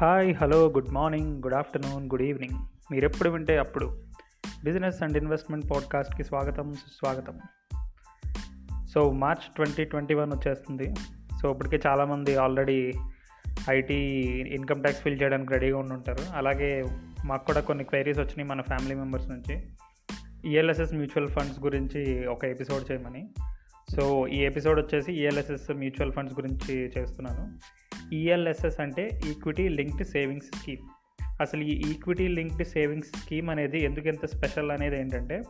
Hi hello good morning good afternoon good evening మీరు ఎప్పుడు వింటే అప్పుడు. బిజినెస్ అండ్ ఇన్వెస్ట్మెంట్ పాడ్కాస్ట్కి స్వాగతం సుస్వాగతం. So March twenty twenty one వచ్చేస్తుంది. సో ఇప్పటికే చాలామంది already IT income tax fill చేయడానికి రెడీగా ఉండి ఉంటారు అలాగే మాకు కూడా కొన్ని క్వైరీస్ వచ్చినాయి మన ఫ్యామిలీ మెంబర్స్ నుంచి. ఈఎల్ఎస్ఎస్ మ్యూచువల్ ఫండ్స్ గురించి ఒక ఎపిసోడ్ చేయమని. సో ఈ ఎపిసోడ్ వచ్చేసి ఈఎల్ఎస్ఎస్ మ్యూచువల్ ఫండ్స్ గురించి చేస్తున్నాను. ఈఎల్ఎస్ఎస్ అంటే ఈక్విటీ లింక్డ్ సేవింగ్స్ స్కీమ్ అసలు ఈ ఈక్విటీ లింక్డ్ సేవింగ్స్ స్కీమ్ అనేది ఎందుకు ఎంత స్పెషల్ అనేది ఏంటంటే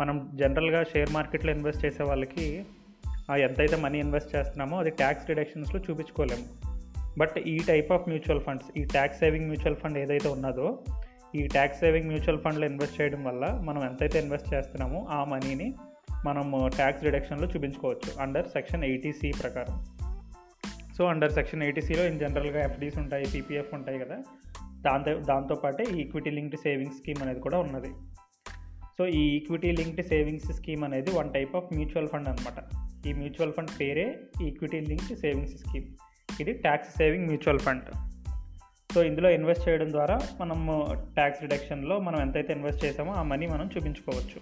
మనం జనరల్గా షేర్ మార్కెట్లో ఇన్వెస్ట్ చేసే వాళ్ళకి ఎంతైతే మనీ ఇన్వెస్ట్ చేస్తున్నామో అది ట్యాక్స్ డిడక్షన్స్లో చూపించుకోలేము. బట్ ఈ టైప్ ఆఫ్ మ్యూచువల్ ఫండ్స్ ఈ ట్యాక్స్ సేవింగ్ మ్యూచువల్ ఫండ్ ఏదైతే ఉన్నదో ఈ ట్యాక్స్ సేవింగ్ మ్యూచువల్ ఫండ్లో ఇన్వెస్ట్ చేయడం వల్ల మనం ఎంతైతే ఇన్వెస్ట్ చేస్తున్నామో ఆ మనీని మనము ట్యాక్స్ డిడక్షన్లో చూపించుకోవచ్చు అండర్ సెక్షన్ ఎయిటీ సి ప్రకారం. సో అండర్ సెక్షన్ ఎయిటీసీలో ఇన్ జనరల్గా ఎఫ్డీస్ ఉంటాయి పీపీఎఫ్ ఉంటాయి కదా. దాంతో దాంతోపాటే ఈ ఈక్విటీ లింక్డ్ సేవింగ్స్ స్కీమ్ అనేది కూడా ఉన్నది. సో ఈ ఈక్విటీ లింక్డ్ సేవింగ్స్ స్కీమ్ అనేది one type of mutual fund అనమాట ఈ మ్యూచువల్ ఫండ్ పేరే ఈక్విటీ లింక్డ్ సేవింగ్స్ స్కీమ్ ఇది tax saving mutual fund so ఇందులో ఇన్వెస్ట్ చేయడం ద్వారా మనము ట్యాక్స్ రిడక్షన్లో మనం ఎంతైతే ఇన్వెస్ట్ చేసామో ఆ మనీ మనం చూపించుకోవచ్చు.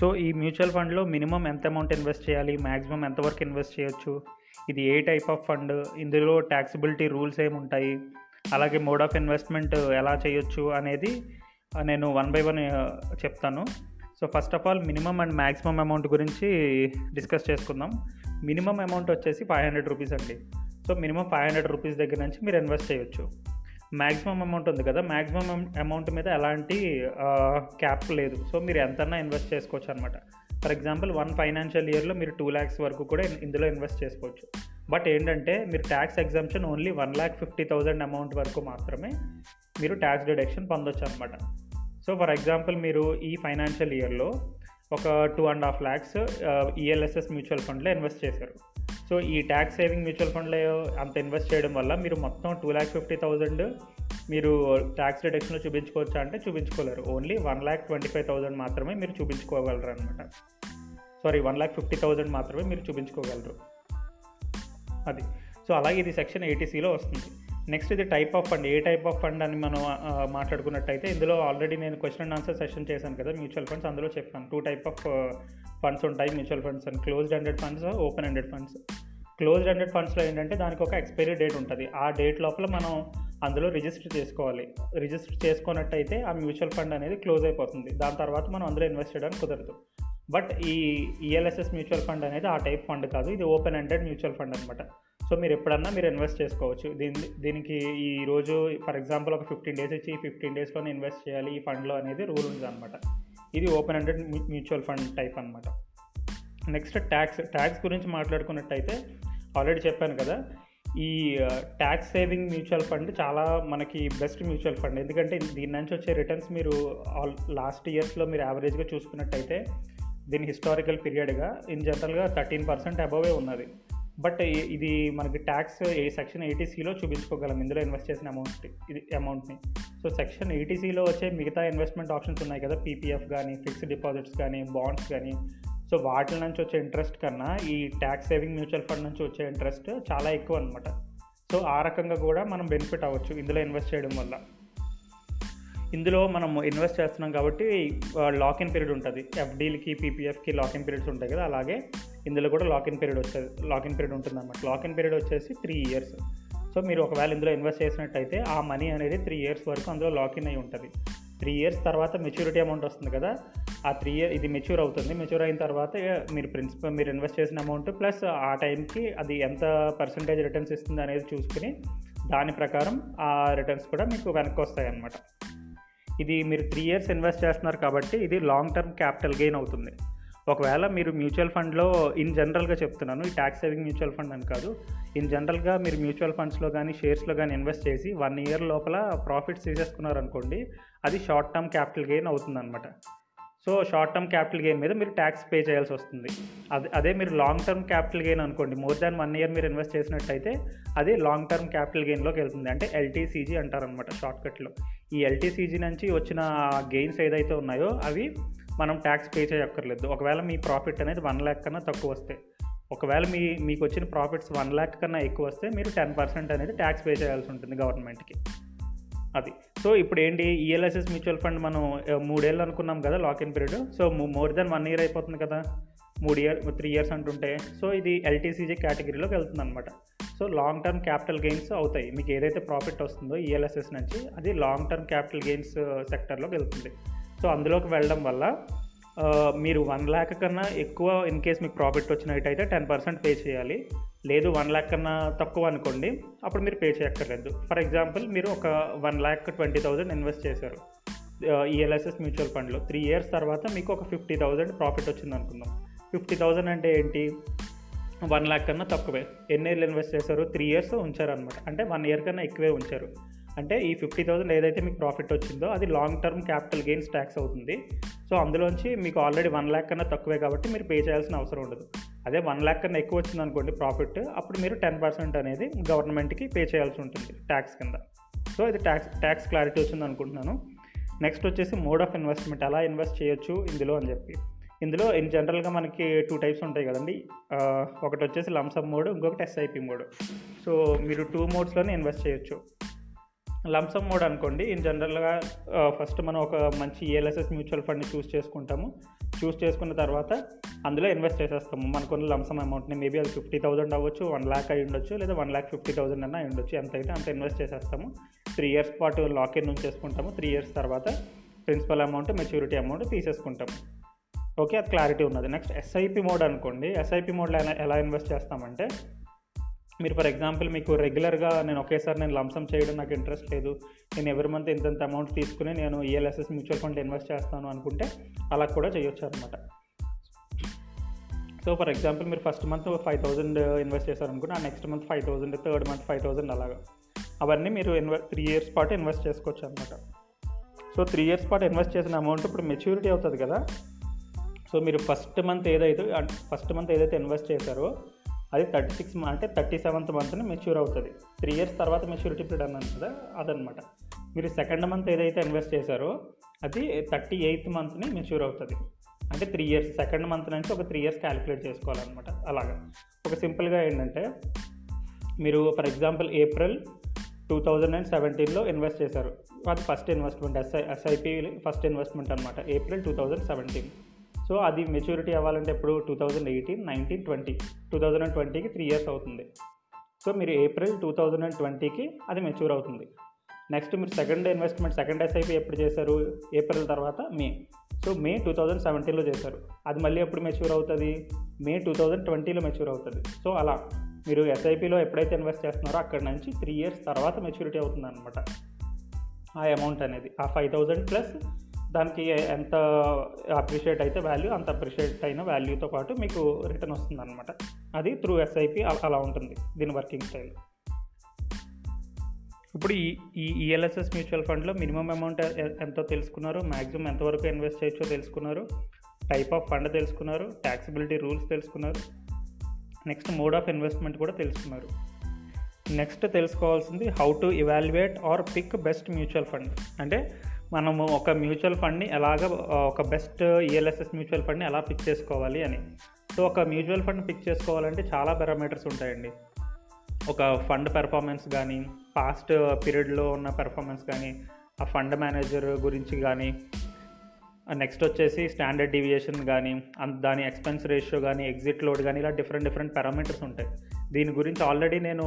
సో ఈ మ్యూచువల్ ఫండ్లో మినిమం ఎంత అమౌంట్ ఇన్వెస్ట్ చేయాలి? మ్యాక్సిమం ఎంతవరకు ఇన్వెస్ట్ చేయొచ్చు? ఇది ఏ టైప్ ఆఫ్ ఫండ్? ఇందులో ట్యాక్సిబిలిటీ రూల్స్ ఏముంటాయి అలాగే మోడ్ ఆఫ్ ఇన్వెస్ట్మెంట్ ఎలా చేయొచ్చు అనేది నేను వన్ బై వన్ చెప్తాను. So first of all minimum and maximum amount గురించి డిస్కస్ చేసుకుందాం. మినిమం అమౌంట్ వచ్చేసి ఫైవ్ హండ్రెడ్ రూపీస్ అండి. So minimum five hundred rupees దగ్గర నుంచి మీరు ఇన్వెస్ట్ చేయొచ్చు. మ్యాక్సిమం అమౌంట్ ఉంది కదా మ్యాక్సిమం అమౌంట్ మీద ఎలాంటి క్యాప్ లేదు. సో మీరు ఎంతన్నా ఇన్వెస్ట్ చేసుకోవచ్చు అనమాట ఫర్ ఎగ్జాంపుల్ వన్ ఫైనాన్షియల్ ఇయర్లో మీరు టూ ల్యాక్స్ వరకు కూడా ఇందులో ఇన్వెస్ట్ చేసుకోవచ్చు. బట్ ఏంటంటే మీరు tax exemption only one lakh fifty thousand amount వరకు మాత్రమే మీరు ట్యాక్స్ డిడక్షన్ పొందొచ్చు అనమాట సో ఫర్ ఎగ్జాంపుల్ మీరు ఈ ఫైనాన్షియల్ ఇయర్లో ఒక two and half lakhs ELSS mutual ఫండ్లో ఇన్వెస్ట్ చేశారు. సో ఈ ట్యాక్స్ సేవింగ్ మ్యూచువల్ ఫండ్లో అంత ఇన్వెస్ట్ చేయడం వల్ల మీరు మొత్తం టూ ల్యాక్ ఫిఫ్టీ థౌజండ్ మీరు ట్యాక్స్ డిడక్షన్లో చూపించుకోవచ్చా అంటే చూపించుకోలేరు. Only one lakh twenty five thousand మాత్రమే మీరు చూపించుకోగలరు అనమాట sorry one lakh fifty thousand మాత్రమే మీరు చూపించుకోగలరు. అది. సో అలాగే ఇది సెక్షన్ ఎయిటీసీలో వస్తుంది. నెక్స్ట్ ఇది టైప్ ఆఫ్ ఫండ్ ఏ టైప్ ఆఫ్ ఫండ్ అని మనం మాట్లాడుకున్నట్టయితే ఇందులో ఆల్రెడీ నేను క్వశ్చన్ అండ్ ఆన్సర్ సెషన్ చేశాను కదా మ్యూచువల్ ఫండ్స్ అందులో చెప్పాను. టూ టైప్ ఆఫ్ ఫండ్స్ ఉంటాయి mutual funds and closed ended funds open ended funds. Closed ended ఫండ్స్లో ఏంటంటే దానికి ఒక ఎక్స్పైరీ డేట్ ఉంటుంది. ఆ డేట్ లోపల మనం అందులో రిజిస్టర్ చేసుకోవాలి. రిజిస్టర్ చేసుకున్నట్టయితే ఆ మ్యూచువల్ ఫండ్ అనేది క్లోజ్ అయిపోతుంది. దాని తర్వాత మనం అందులో ఇన్వెస్ట్ చేయడానికి కుదరదు. బట్ ఈ ఈఎల్ఎస్ఎస్ మ్యూచువల్ ఫండ్ అనేది ఆ టైప్ ఫండ్ కాదు. ఇది ఓపెన్ హండ్రెడ్ మ్యూచువల్ ఫండ్ అనమాట సో మీరు ఎప్పుడన్నా మీరు ఇన్వెస్ట్ చేసుకోవచ్చు. దీని దీనికి ఈ రోజు ఫర్ ఎగ్జాంపుల్ ఒక ఫిఫ్టీన్ డేస్ ఇచ్చి ఫిఫ్టీన్ డేస్లోనే ఇన్వెస్ట్ చేయాలి. ఈ ఫండ్లో అనేది రూల్ ఉంది అనమాట ఇది open ended mutual fund type అనమాట నెక్స్ట్ ట్యాక్స్ ట్యాక్స్ గురించి మాట్లాడుకున్నట్టయితే ఆల్రెడీ చెప్పాను కదా ఈ ట్యాక్స్ సేవింగ్ మ్యూచువల్ ఫండ్ చాలా మనకి బెస్ట్ మ్యూచువల్ ఫండ్. ఎందుకంటే దీని నుంచి వచ్చే రిటర్న్స్ మీరు ఆల్ లాస్ట్ ఇయర్స్లో మీరు యావరేజ్గా చూసుకున్నట్టయితే దీని హిస్టారికల్ పీరియడ్గా ఇన్ జనరల్గా థర్టీన్ పర్సెంట్ అబవే ఉన్నది. బట్ ఇది మనకి ట్యాక్స్ ఏ సెక్షన్ ఎయిటీసీలో చూపించుకోగలం. ఇందులో ఇన్వెస్ట్ చేసిన అమౌంట్ ఇది అమౌంట్ని సో సెక్షన్ ఎయిటీసీలో వచ్చే మిగతా ఇన్వెస్ట్మెంట్ ఆప్షన్స్ ఉన్నాయి కదా. పీపీఎఫ్ కానీ ఫిక్స్డ్ డిపాజిట్స్ కానీ బాండ్స్ కానీ సో వాటి నుంచి వచ్చే ఇంట్రెస్ట్ కన్నా ఈ ట్యాక్స్ సేవింగ్ మ్యూచువల్ ఫండ్ నుంచి వచ్చే ఇంట్రెస్ట్ చాలా ఎక్కువ అనమాట సో ఆ రకంగా కూడా మనం బెనిఫిట్ అవ్వచ్చు ఇందులో ఇన్వెస్ట్ చేయడం వల్ల. ఇందులో మనం ఇన్వెస్ట్ చేస్తున్నాం కాబట్టి లాక్ ఇన్ పీరియడ్ ఉంటుంది. ఎఫ్డీలకి పీపీఎఫ్కి లాక్ ఇన్ పీరియడ్స్ ఉంటాయి కదా. అలాగే ఇందులో కూడా లాకిన్ పీరియడ్ వచ్చేది లాకిన్ పీరియడ్ ఉంటుంది అనమాట పీరియడ్ వచ్చేసి త్రీ ఇయర్స్ సో మీరు ఒకవేళ ఇందులో ఇన్వెస్ట్ చేసినట్టయితే ఆ మనీ అనేది త్రీ ఇయర్స్ వరకు అందులో లాకిన్ అయి ఉంటుంది. త్రీ ఇయర్స్ తర్వాత మెచ్యూరిటీ అమౌంట్ వస్తుంది కదా ఆ త్రీ ఇయర్ ఇది మెచ్యూర్ అవుతుంది. మెచ్యూర్ అయిన తర్వాత మీరు ప్రిన్సిపల్ మీరు ఇన్వెస్ట్ చేసిన అమౌంట్ ప్లస్ ఆ టైంకి అది ఎంత పర్సంటేజ్ రిటర్న్స్ ఇస్తుంది అనేది చూసుకుని దాని ప్రకారం ఆ రిటర్న్స్ కూడా మీకు వెనక్కి వస్తాయి అన్నమాట ఇది మీరు త్రీ ఇయర్స్ ఇన్వెస్ట్ చేస్తున్నారు కాబట్టి ఇది లాంగ్ టర్మ్ క్యాపిటల్ గెయిన్ అవుతుంది. ఒకవేళ మీరు మ్యూచువల్ ఫండ్లో ఇన్ జనరల్గా చెప్తున్నాను ఈ ట్యాక్స్ సేవింగ్ మ్యూచువల్ ఫండ్ అని కాదు. ఇన్ జనరల్గా మీరు మ్యూచువల్ ఫండ్స్లో కానీ షేర్స్లో కానీ ఇన్వెస్ట్ చేసి వన్ ఇయర్ లోపల ప్రాఫిట్స్ తీసేసుకున్నారనుకోండి అది షార్ట్ టర్మ్ క్యాపిటల్ గెయిన్ అవుతుందన్నమాట. So short term capital gain మీద మీరు ట్యాక్స్ పే చేయాల్సి వస్తుంది. అదే అదే మీరు లాంగ్ టర్మ్ క్యాపిటల్ గెయిన్ అనుకోండి మోర్ దాన్ వన్ ఇయర్ మీరు ఇన్వెస్ట్ చేసినట్టయితే అది లాంగ్ టర్మ్ క్యాపిటల్ గెయిన్లోకి వెళ్తుంది. అంటే ఎల్టీసీజీ అంటారనమాట షార్ట్కట్లో. ఈ ఎల్టీసీజీ నుంచి వచ్చిన గెయిన్స్ ఏదైతే ఉన్నాయో అవి మనం ట్యాక్స్ పే చేయక్కర్లేదు. ఒకవేళ మీ ప్రాఫిట్ అనేది వన్ ల్యాక్ కన్నా తక్కువ వస్తే ఒకవేళ మీ మీకు వచ్చిన ప్రాఫిట్స్ వన్ ల్యాక్ కన్నా ఎక్కువ వస్తే మీరు టెన్ పర్సెంట్ అనేది ట్యాక్స్ పే చేయాల్సి ఉంటుంది గవర్నమెంట్కి అది. సో ఇప్పుడు ఏంటి? ఈఎల్ఎస్ఎస్ మ్యూచువల్ ఫండ్ మనం మూడేళ్ళు అనుకున్నాం కదా lock in period so more than one year అయిపోతుంది కదా. మూడు ఇయర్ త్రీ ఇయర్స్ అంటుంటే. సో ఇది ఎల్టీసీజీ కేటగిరీలోకి వెళ్తుంది అనమాట so long term capital gains అవుతాయి. మీకు ఏదైతే ప్రాఫిట్ వస్తుందో ఈఎల్ఎస్ఎస్ నుంచి అది లాంగ్ టర్మ్ క్యాపిటల్ గెయిన్స్ సెక్టర్లోకి వెళ్తుంది. సో అందులోకి వెళ్ళడం వల్ల మీరు వన్ ల్యాక్ కన్నా ఎక్కువ ఇన్ కేస్ మీకు ప్రాఫిట్ వచ్చినట్టయితే టెన్ పర్సెంట్ పే చేయాలి. లేదు వన్ ల్యాక్ కన్నా తక్కువ అనుకోండి అప్పుడు మీరు పే చేయక్కర్లేదు. ఫర్ ఎగ్జాంపుల్ మీరు ఒక one lakh twenty thousand invest చేశారు. ఈఎల్ఎస్ఎస్ మ్యూచువల్ ఫండ్లో త్రీ ఇయర్స్ తర్వాత మీకు ఒక ఫిఫ్టీ థౌజండ్ ప్రాఫిట్ వచ్చింది అనుకుందాం. ఫిఫ్టీ థౌజండ్ అంటే ఏంటి? వన్ ల్యాక్ కన్నా తక్కువే. ఎన్ని ఇయర్లు ఇన్వెస్ట్ చేశారు? త్రీ ఇయర్స్ ఉంచారు అనమాట అంటే వన్ ఇయర్ కన్నా ఎక్కువే ఉంచారు. అంటే ఈ ఫిఫ్టీ థౌసండ్ ఏదైతే మీకు ప్రాఫిట్ వచ్చిందో అది long term capital gains tax అవుతుంది. సో అందులోంచి మీకు ఆల్రెడీ వన్ ల్యాక్ కన్నా తక్కువే కాబట్టి మీరు పే చేయాల్సిన అవసరం ఉండదు. అదే వన్ ల్యాక్ కన్నా ఎక్కువ వచ్చింది అనుకోండి ప్రాఫిట్ అప్పుడు మీరు టెన్ పర్సెంట్ అనేది గవర్నమెంట్కి పే చేయాల్సి ఉంటుంది ట్యాక్స్ కింద. సో ఇది ట్యాక్స్ ట్యాక్స్ క్లారిటీ వచ్చింది అనుకుంటున్నాను. నెక్స్ట్ వచ్చేసి మోడ్ ఆఫ్ ఇన్వెస్ట్మెంట్ ఎలా ఇన్వెస్ట్ చేయొచ్చు ఇందులో అని చెప్పి. ఇందులో ఇన్ జనరల్గా మనకి టూ టైప్స్ ఉంటాయి కదండి. ఒకటి వచ్చేసి లంసమ్ మోడ్ ఇంకొకటి ఎస్ఐపి మోడ్ సో మీరు టూ మోడ్స్లోనే ఇన్వెస్ట్ చేయొచ్చు. లంసమ్ మోడ్ అనుకోండి. ఇన్ జనరల్గా ఫస్ట్ మనం ఒక మంచి ఏఎల్ఎస్ఎస్ మ్యూచువల్ ఫండ్ని చూస్ చేసుకుంటాము. చూస్ చేసుకున్న తర్వాత అందులో ఇన్వెస్ట్ చేసేస్తాము. మనకున్న లంసమ్ అమౌంట్ని మేబీ అది ఫిఫ్టీ థౌసండ్ అవ్వచ్చు వన్ ల్యాక్ అయి ఉండొచ్చు లేదా వన్ ల్యాక్ ఫిఫ్టీ థౌసండ్ అన్న అయి ఉండొచ్చు. ఎంత అయితే అంత ఇన్వెస్ట్ చేసేస్తాము. త్రీ ఇయర్స్ పాటు లాక్ ఇన్ చేసుకుంటాము. త్రీ ఇయర్స్ తర్వాత ప్రిన్సిపల్ అమౌంట్ మెచ్యూరిటీ అమౌంట్ తీసేసుకుంటాము. ఓకే అది క్లారిటీ ఉన్నది. నెక్స్ట్ ఎస్ఐపి మోడ్ అనుకోండి. ఎస్ఐపి మోడ్లో ఎలా ఇన్వెస్ట్ చేస్తామంటే మీరు ఫర్ ఎగ్జాంపుల్ మీకు రెగ్యులర్గా నేను ఒకేసారి నేను లంసం చేయడం నాకు ఇంట్రెస్ట్ లేదు. నేను ఎవరి మంత్ ఇంతంత అమౌంట్ తీసుకుని నేను ఈఎల్ఎస్ఎస్ మ్యూచువల్ ఫండ్ ఇన్వెస్ట్ చేస్తాను అనుకుంటే అలా కూడా చేయొచ్చు అనమాట సో ఫర్ ఎగ్జాంపుల్ మీరు first month five thousand invest చేశారనుకుంటే ఆ next month five thousand third month five thousand అలాగా. అవన్నీ మీరు ఇన్వె త్రీ ఇయర్స్ పాటు ఇన్వెస్ట్ చేసుకోవచ్చు అనమాట సో త్రీ ఇయర్స్ పాటు ఇన్వెస్ట్ చేసిన అమౌంట్ ఇప్పుడు మెచ్యూరిటీ అవుతుంది కదా. సో మీరు ఫస్ట్ మంత్ ఏదైతే ఫస్ట్ మంత్ ఏదైతే ఇన్వెస్ట్ చేశారో అది థర్టీ సిక్స్ అంటే థర్టీ సెవెంత్ మంత్ని మెచ్యూర్ అవుతుంది. త్రీ ఇయర్స్ తర్వాత మెచ్యూరిటీ పీరియడ్ అన్నాను కదా అదనమాట మీరు సెకండ్ మంత్ ఏదైతే ఇన్వెస్ట్ చేశారో అది థర్టీ ఎయిత్ మంత్ని మెచ్యూర్ అవుతుంది. అంటే త్రీ ఇయర్స్ సెకండ్ మంత్ నుంచి ఒక త్రీ ఇయర్స్ క్యాలిక్యులేట్ చేసుకోవాలన్నమాట. అలాగా. ఒక సింపుల్గా ఏంటంటే మీరు for example April two thousand and సెవెంటీన్లో ఇన్వెస్ట్ చేశారు. అది first investment SI SIP first investment అనమాట April two thousand seventeen so అది మెచ్యూరిటీ అవ్వాలంటే ఇప్పుడు two thousand eighteen nineteen twenty two thousand and ట్వంటీకి త్రీ ఇయర్స్ అవుతుంది. సో మీరు ఏప్రిల్ టూ థౌజండ్ అండ్ ట్వంటీకి అది మెచ్యూర్ అవుతుంది. నెక్స్ట్ మీరు సెకండ్ ఇన్వెస్ట్మెంట్ సెకండ్ ఎస్ఐపి ఎప్పుడు చేశారు? ఏప్రిల్ తర్వాత May so May two thousand సెవెంటీన్లో చేశారు. అది మళ్ళీ ఎప్పుడు మెచ్యూర్ అవుతుంది? మే టూ థౌజండ్ ట్వంటీలో మెచ్యూర్ అవుతుంది. సో అలా మీరు ఎస్ఐపిలో ఎప్పుడైతే ఇన్వెస్ట్ చేస్తున్నారో అక్కడ నుంచి త్రీ ఇయర్స్ తర్వాత మెచ్యూరిటీ అవుతుంది అనమాట ఆ అమౌంట్ అనేది. ఆ ఫైవ్ థౌజండ్ ప్లస్ దానికి ఎంత అప్రిషియేట్ అయితే వాల్యూ అంత అప్రిషియేట్ అయిన వాల్యూతో పాటు మీకు రిటర్న్ వస్తుంది అనమాట అది త్రూ ఎస్ఐపి అలా ఉంటుంది దీని వర్కింగ్ స్టైల్ ఇప్పుడు ఈ ఈ ఈఎల్ఎస్ఎస్ మ్యూచువల్ ఫండ్లో మినిమం అమౌంట్ ఎంత ఎంతో తెలుసుకున్నారు మ్యాక్సిమం ఎంతవరకు ఇన్వెస్ట్ చేయొచ్చో తెలుసుకున్నారు టైప్ ఆఫ్ ఫండ్ తెలుసుకున్నారు ట్యాక్సిబిలిటీ రూల్స్ తెలుసుకున్నారు నెక్స్ట్ మోడ్ ఆఫ్ ఇన్వెస్ట్మెంట్ కూడా తెలుసుకున్నారు. నెక్స్ట్ తెలుసుకోవాల్సింది how to evaluate or pick best mutual fund అంటే మనము ఒక మ్యూచువల్ ఫండ్ని ఎలాగ ఒక బెస్ట్ ఈఎల్ఎస్ఎస్ మ్యూచువల్ ఫండ్ని ఎలా పిక్ చేసుకోవాలి అని. సో ఒక మ్యూచువల్ ఫండ్ పిక్ చేసుకోవాలంటే చాలా పారామీటర్స్ ఉంటాయండి. ఒక ఫండ్ పెర్ఫార్మెన్స్ కానీ పాస్ట్ పీరియడ్లో ఉన్న పెర్ఫార్మెన్స్ కానీ ఆ ఫండ్ మేనేజర్ గురించి కానీ నెక్స్ట్ వచ్చేసి స్టాండర్డ్ డివియేషన్ కానీ అంత దాని ఎక్స్పెన్స్ రేషియో కానీ ఎగ్జిట్ లోడ్ కానీ ఇలా డిఫరెంట్ డిఫరెంట్ పారామీటర్స్ ఉంటాయి. దీని గురించి ఆల్రెడీ నేను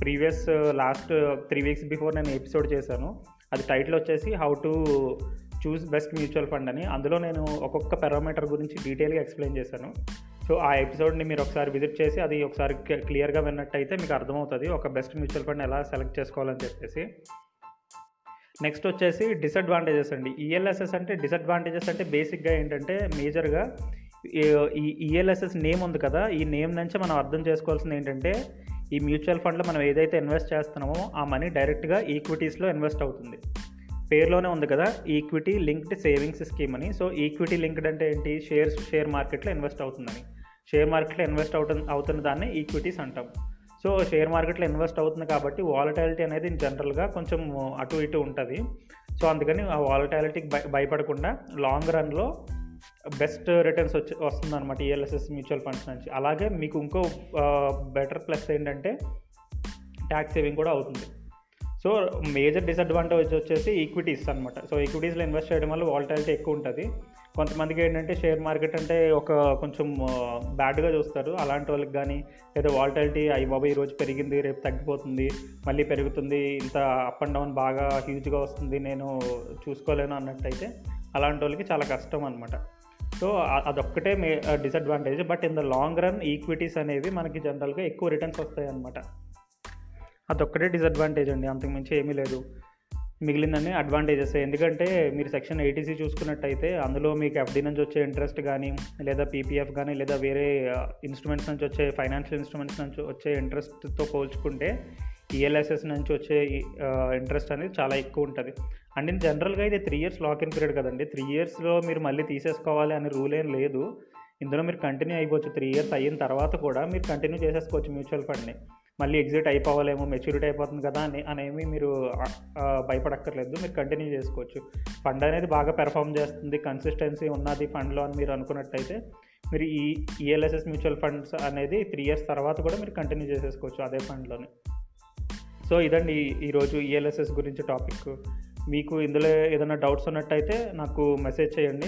previous last three weeks before నేను ఎపిసోడ్ చేశాను. అది టైటిల్ వచ్చేసి how to choose best mutual fund అని. అందులో నేను ఒక్కొక్క పారామీటర్ గురించి డీటెయిల్గా ఎక్స్ప్లెయిన్ చేశాను. సో ఆ ఎపిసోడ్ని మీరు ఒకసారి విజిట్ చేసి అది ఒకసారి క్లియర్గా విన్నట్టయితే మీకు అర్థమవుతుంది ఒక బెస్ట్ మ్యూచువల్ ఫండ్ ఎలా సెలెక్ట్ చేసుకోవాలని చెప్పేసి. నెక్స్ట్ వచ్చేసి డిసడ్వాంటేజెస్ అండి. ఈఎల్ఎస్ఎస్ అంటే డిసడ్వాంటేజెస్ అంటే బేసిక్గా ఏంటంటే మేజర్గా ఈ ఈఎల్ఎస్ఎస్ నేమ్ ఉంది కదా ఈ నేమ్ నుంచి మనం అర్థం చేసుకోవాల్సింది ఏంటంటే ఈ మ్యూచువల్ ఫండ్లో మనం ఏదైతే ఇన్వెస్ట్ చేస్తున్నామో ఆ మనీ డైరెక్ట్గా ఈక్విటీస్లో ఇన్వెస్ట్ అవుతుంది. పేరులోనే ఉంది కదా ఈక్విటీ లింక్డ్ సేవింగ్స్ స్కీమ్ అని. సో ఈక్విటీ లింక్డ్ అంటే ఏంటి? షేర్స్ షేర్ మార్కెట్లో ఇన్వెస్ట్ అవుతుందని. షేర్ మార్కెట్లో ఇన్వెస్ట్ అవుతు అవుతున్న దాన్ని ఈక్విటీస్ అంటాం. సో షేర్ మార్కెట్లో ఇన్వెస్ట్ అవుతుంది కాబట్టి వాలటాలిటీ అనేది జనరల్గా కొంచెం అటు ఇటు ఉంటుంది. సో అందుకని ఆ వాలటాలిటీకి భయ భయపడకుండా లాంగ్ రన్లో బెస్ట్ రిటర్న్స్ వచ్చి వస్తుందన్నమాట ఈఎల్ఎస్ఎస్ మ్యూచువల్ ఫండ్స్ నుంచి. అలాగే మీకు ఇంకో బెటర్ ప్లస్ ఏంటంటే ట్యాక్స్ సేవింగ్ కూడా అవుతుంది. సో మేజర్ డిసడ్వాంటేజ్ వచ్చేసి ఈక్విటీస్ అనమాట సో ఈక్విటీస్లో ఇన్వెస్ట్ చేయడం వల్ల వాల్టాలిటీ ఎక్కువ ఉంటుంది. కొంతమందికి ఏంటంటే షేర్ మార్కెట్ అంటే ఒక కొంచెం బ్యాడ్గా చూస్తారు. అలాంటి వాళ్ళకి కానీ లేదా వాల్టాలిటీ అయ్యి బాబా ఈరోజు పెరిగింది రేపు తగ్గిపోతుంది మళ్ళీ పెరుగుతుంది ఇంత అప్ అండ్ డౌన్ బాగా హ్యూజ్గా వస్తుంది నేను చూసుకోలేను అన్నట్టయితే అలాంటి వాళ్ళకి చాలా కష్టం అనమాట సో అదొక్కటే మే disadvantage but in the long run equities అనేవి మనకి జనరల్గా ఎక్కువ రిటర్న్స్ వస్తాయి అనమాట అదొక్కటే డిసడ్వాంటేజ్ అండి. అంతకుమించి ఏమీ లేదు. మిగిలిందని అడ్వాంటేజెస్ ఎందుకంటే మీరు సెక్షన్ ఎయిటీసీ చూసుకున్నట్టయితే అందులో మీకు ఎఫ్డీ నుంచి వచ్చే ఇంట్రెస్ట్ కానీ లేదా పీపీఎఫ్ కానీ లేదా వేరే ఇన్స్ట్రుమెంట్స్ నుంచి వచ్చే ఫైనాన్షియల్ ఇన్స్ట్రుమెంట్స్ నుంచి వచ్చే ఇంట్రెస్ట్తో పోల్చుకుంటే ఈఎల్ఎస్ఎస్ నుంచి వచ్చే ఇంట్రెస్ట్ అనేది చాలా ఎక్కువ ఉంటుంది. అండ్ ఇన్ జనరల్గా ఇది three years lock in period కదండి. త్రీ ఇయర్స్లో మీరు మళ్ళీ తీసేసుకోవాలి అనే రూల్ ఏం లేదు. ఇందులో మీరు కంటిన్యూ అయిపోవచ్చు. త్రీ ఇయర్స్ అయిన తర్వాత కూడా మీరు కంటిన్యూ చేసేసుకోవచ్చు మ్యూచువల్ ఫండ్ని. మళ్ళీ ఎగ్జిట్ అయిపోవాలేమో మెచ్యూరిటీ అయిపోతుంది కదా అని అనేమి మీరు భయపడక్కర్లేదు. మీరు కంటిన్యూ చేసుకోవచ్చు. ఫండ్ అనేది బాగా పెర్ఫామ్ చేస్తుంది. కన్సిస్టెన్సీ ఉన్నది ఫండ్లో అని మీరు అనుకున్నట్టయితే మీరు ఈ ఈఎల్ఎస్ఎస్ మ్యూచువల్ ఫండ్స్ అనేది త్రీ ఇయర్స్ తర్వాత కూడా మీరు కంటిన్యూ చేసేసుకోవచ్చు అదే ఫండ్లోనే. సో ఇదండి ఈరోజు ఈఎల్ఎస్ఎస్ గురించి టాపిక్. మీకు ఇందులో ఏదైనా డౌట్స్ ఉన్నట్టయితే నాకు మెసేజ్ చేయండి.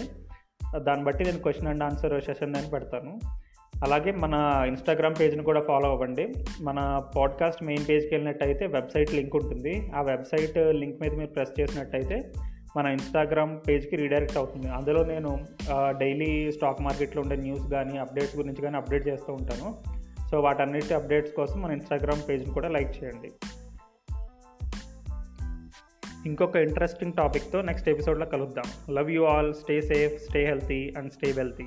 దాన్ని బట్టి నేను క్వశ్చన్ అండ్ ఆన్సర్ సెషన్ నేను పెడతాను. అలాగే మన ఇన్స్టాగ్రామ్ పేజ్ని కూడా ఫాలో అవ్వండి. మన పాడ్కాస్ట్ మెయిన్ పేజ్కి వెళ్ళినట్టయితే వెబ్సైట్ లింక్ ఉంటుంది. ఆ వెబ్సైట్ లింక్ మీద మీరు ప్రెస్ చేసినట్టయితే మన ఇన్స్టాగ్రామ్ పేజ్కి రీడైరెక్ట్ అవుతుంది. అందులో నేను డైలీ స్టాక్ మార్కెట్లో ఉండే న్యూస్ కానీ అప్డేట్స్ గురించి కానీ అప్డేట్ చేస్తూ ఉంటాను. సో వాటన్నిటి అప్డేట్స్ కోసం మన ఇన్స్టాగ్రామ్ పేజ్ని కూడా లైక్ చేయండి. ఇంకొక ఇంట్రెస్టింగ్ టాపిక్తో నెక్స్ట్ ఎపిసోడ్లో కలుద్దాం. Love you all stay safe stay healthy and stay wealthy